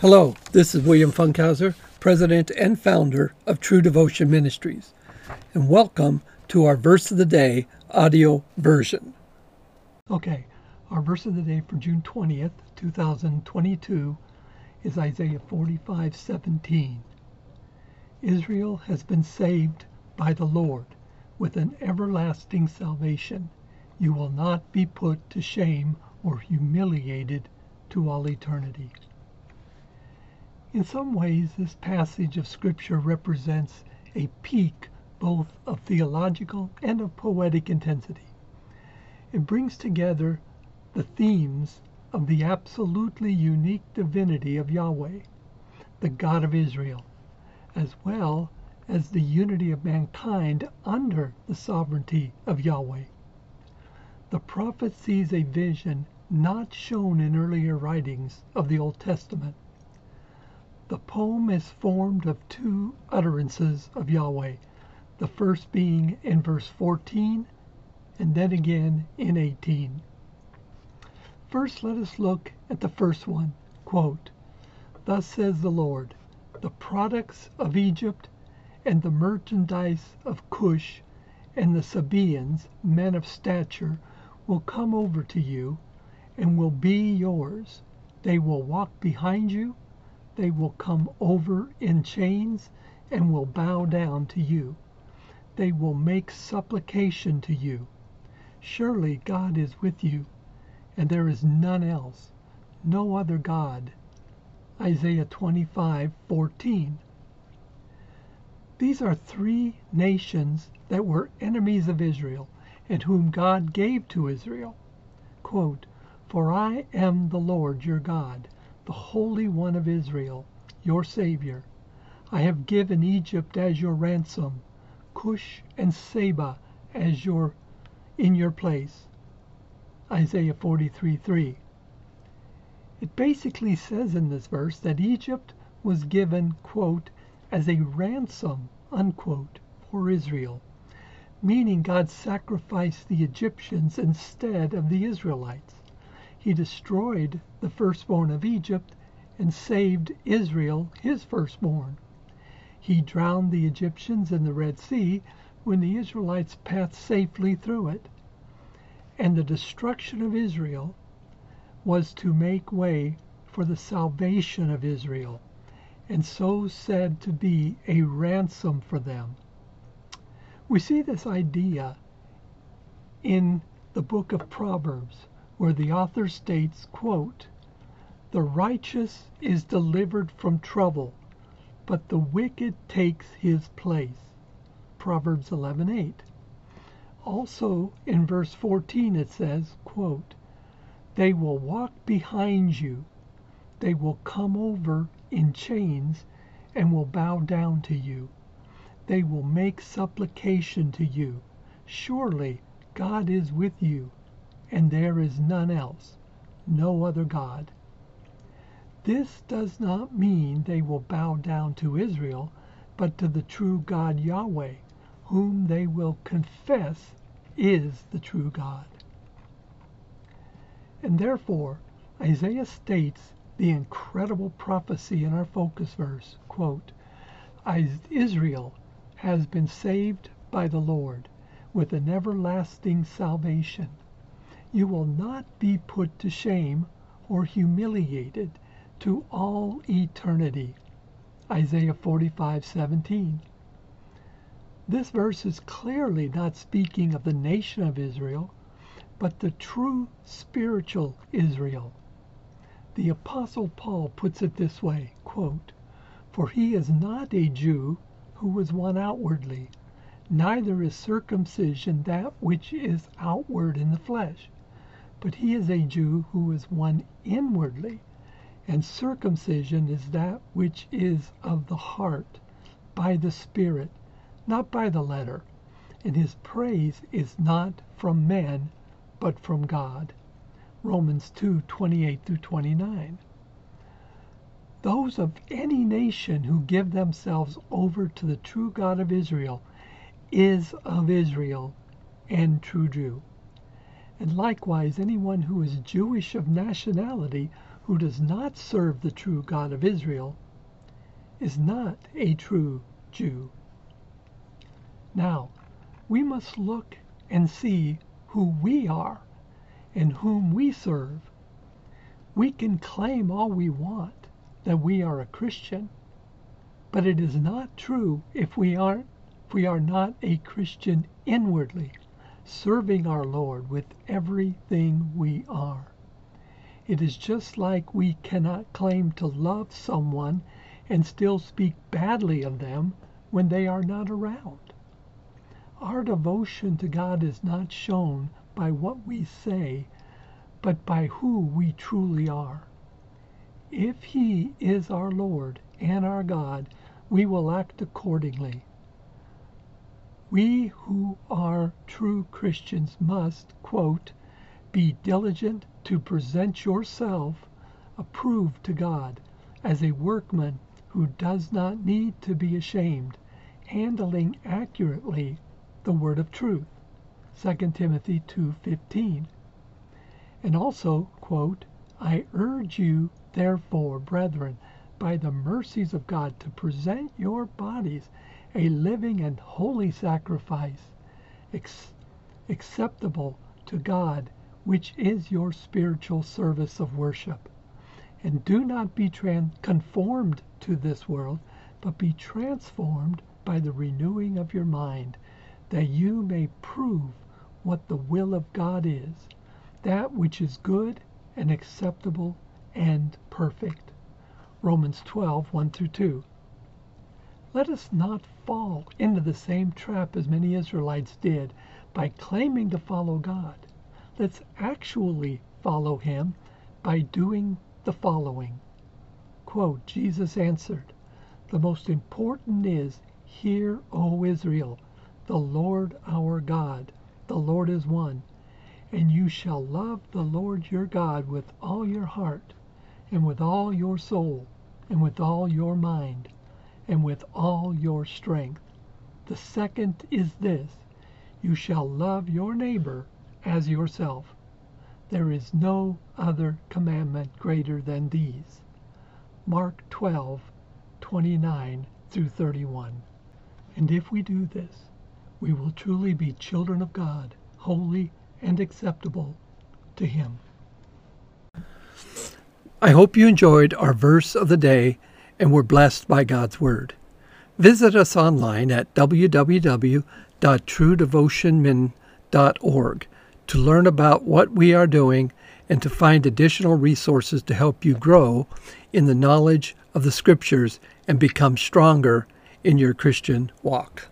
Hello, this is William Funkhauser, President and founder of True Devotion Ministries, and welcome to our Verse of the Day audio version. Okay, our verse of the day for June 20th, 2022 is Isaiah 45:17. Israel has been saved by the Lord with an everlasting salvation. You will not be put to shame or humiliated to all eternity. In some ways, this passage of Scripture represents a peak both of theological and of poetic intensity. It brings together the themes of the absolutely unique divinity of Yahweh, the God of Israel, as well as the unity of mankind under the sovereignty of Yahweh. The prophet sees a vision not shown in earlier writings of the Old Testament the poem is formed of two utterances of Yahweh, the first being in verse 14 and then again in 18. First, let us look at the first one. Quote, Thus says the Lord, the products of Egypt and the merchandise of Cush and the Sabaeans, men of stature, will come over to you and will be yours. They will walk behind you they will come over in chains and will bow down to you. They will make supplication to you. Surely God is with you, and there is none else, no other God. Isaiah 25:14. These are three nations that were enemies of Israel, and whom God gave to Israel. Quote, For I am the Lord your God the Holy One of Israel, your Savior. I have given Egypt as your ransom, Cush and Seba as your in your place. Isaiah 43:3. It basically says in this verse that Egypt was given, quote, as a ransom, unquote, for Israel, meaning God sacrificed the Egyptians instead of the Israelites. He destroyed the firstborn of Egypt and saved Israel, his firstborn. He drowned the Egyptians in the Red Sea when the Israelites passed safely through it. And the destruction of Israel was to make way for the salvation of Israel, and so said to be a ransom for them. We see this idea in the book of Proverbs where the author states, quote, The righteous is delivered from trouble, but the wicked takes his place. Proverbs 11:8. Also in verse 14 it says, quote, They will walk behind you. They will come over in chains and will bow down to you. They will make supplication to you. Surely God is with you and there is none else, no other God. This does not mean they will bow down to Israel, but to the true God Yahweh, whom they will confess is the true God. And therefore, Isaiah states the incredible prophecy in our focus verse, quote, Israel has been saved by the Lord with an everlasting salvation you will not be put to shame or humiliated to all eternity. Isaiah 45:17. This verse is clearly not speaking of the nation of Israel, but the true spiritual Israel. The apostle Paul puts it this way, quote, "For he is not a Jew who is one outwardly, neither is circumcision that which is outward in the flesh, but he is a Jew who is one inwardly, and circumcision is that which is of the heart, by the Spirit, not by the letter. And his praise is not from men, but from God. Romans 2:28 through 29. Those of any nation who give themselves over to the true God of Israel is of Israel and true Jew and likewise anyone who is Jewish of nationality who does not serve the true God of Israel is not a true Jew. Now, we must look and see who we are and whom we serve. We can claim all we want that we are a Christian, but it is not true if we aren't if we are not a Christian inwardly, serving our Lord with everything we are. It is just like we cannot claim to love someone and still speak badly of them when they are not around. Our devotion to God is not shown by what we say, but by who we truly are. If He is our Lord and our God, we will act accordingly. We who are true Christians must, quote, be diligent to present yourself approved to God as a workman who does not need to be ashamed, handling accurately the word of truth. 2 Timothy 2:15. And also, quote, I urge you therefore, brethren, by the mercies of God to present your bodies a living and holy sacrifice, acceptable to God, which is your spiritual service of worship. And do not be conformed to this world, but be transformed by the renewing of your mind that you may prove what the will of God is, that which is good and acceptable and perfect. Romans 12, 1 through 2. Let us not fall into the same trap as many Israelites did by claiming to follow God. Let's actually follow Him by doing the following. Quote, Jesus answered, The most important is, Hear, O Israel, the Lord our God, the Lord is one. And you shall love the Lord your God with all your heart, and with all your soul, and with all your mind, and with all your strength. The second is this you shall love your neighbor as yourself. There is no other commandment greater than these. Mark 12, 29 through 31. And if we do this, we will truly be children of God, holy and acceptable to Him. I hope you enjoyed our verse of the day and were blessed by God's Word. Visit us online at www.truedevotionmin.org to learn about what we are doing and to find additional resources to help you grow in the knowledge of the Scriptures and become stronger in your Christian walk.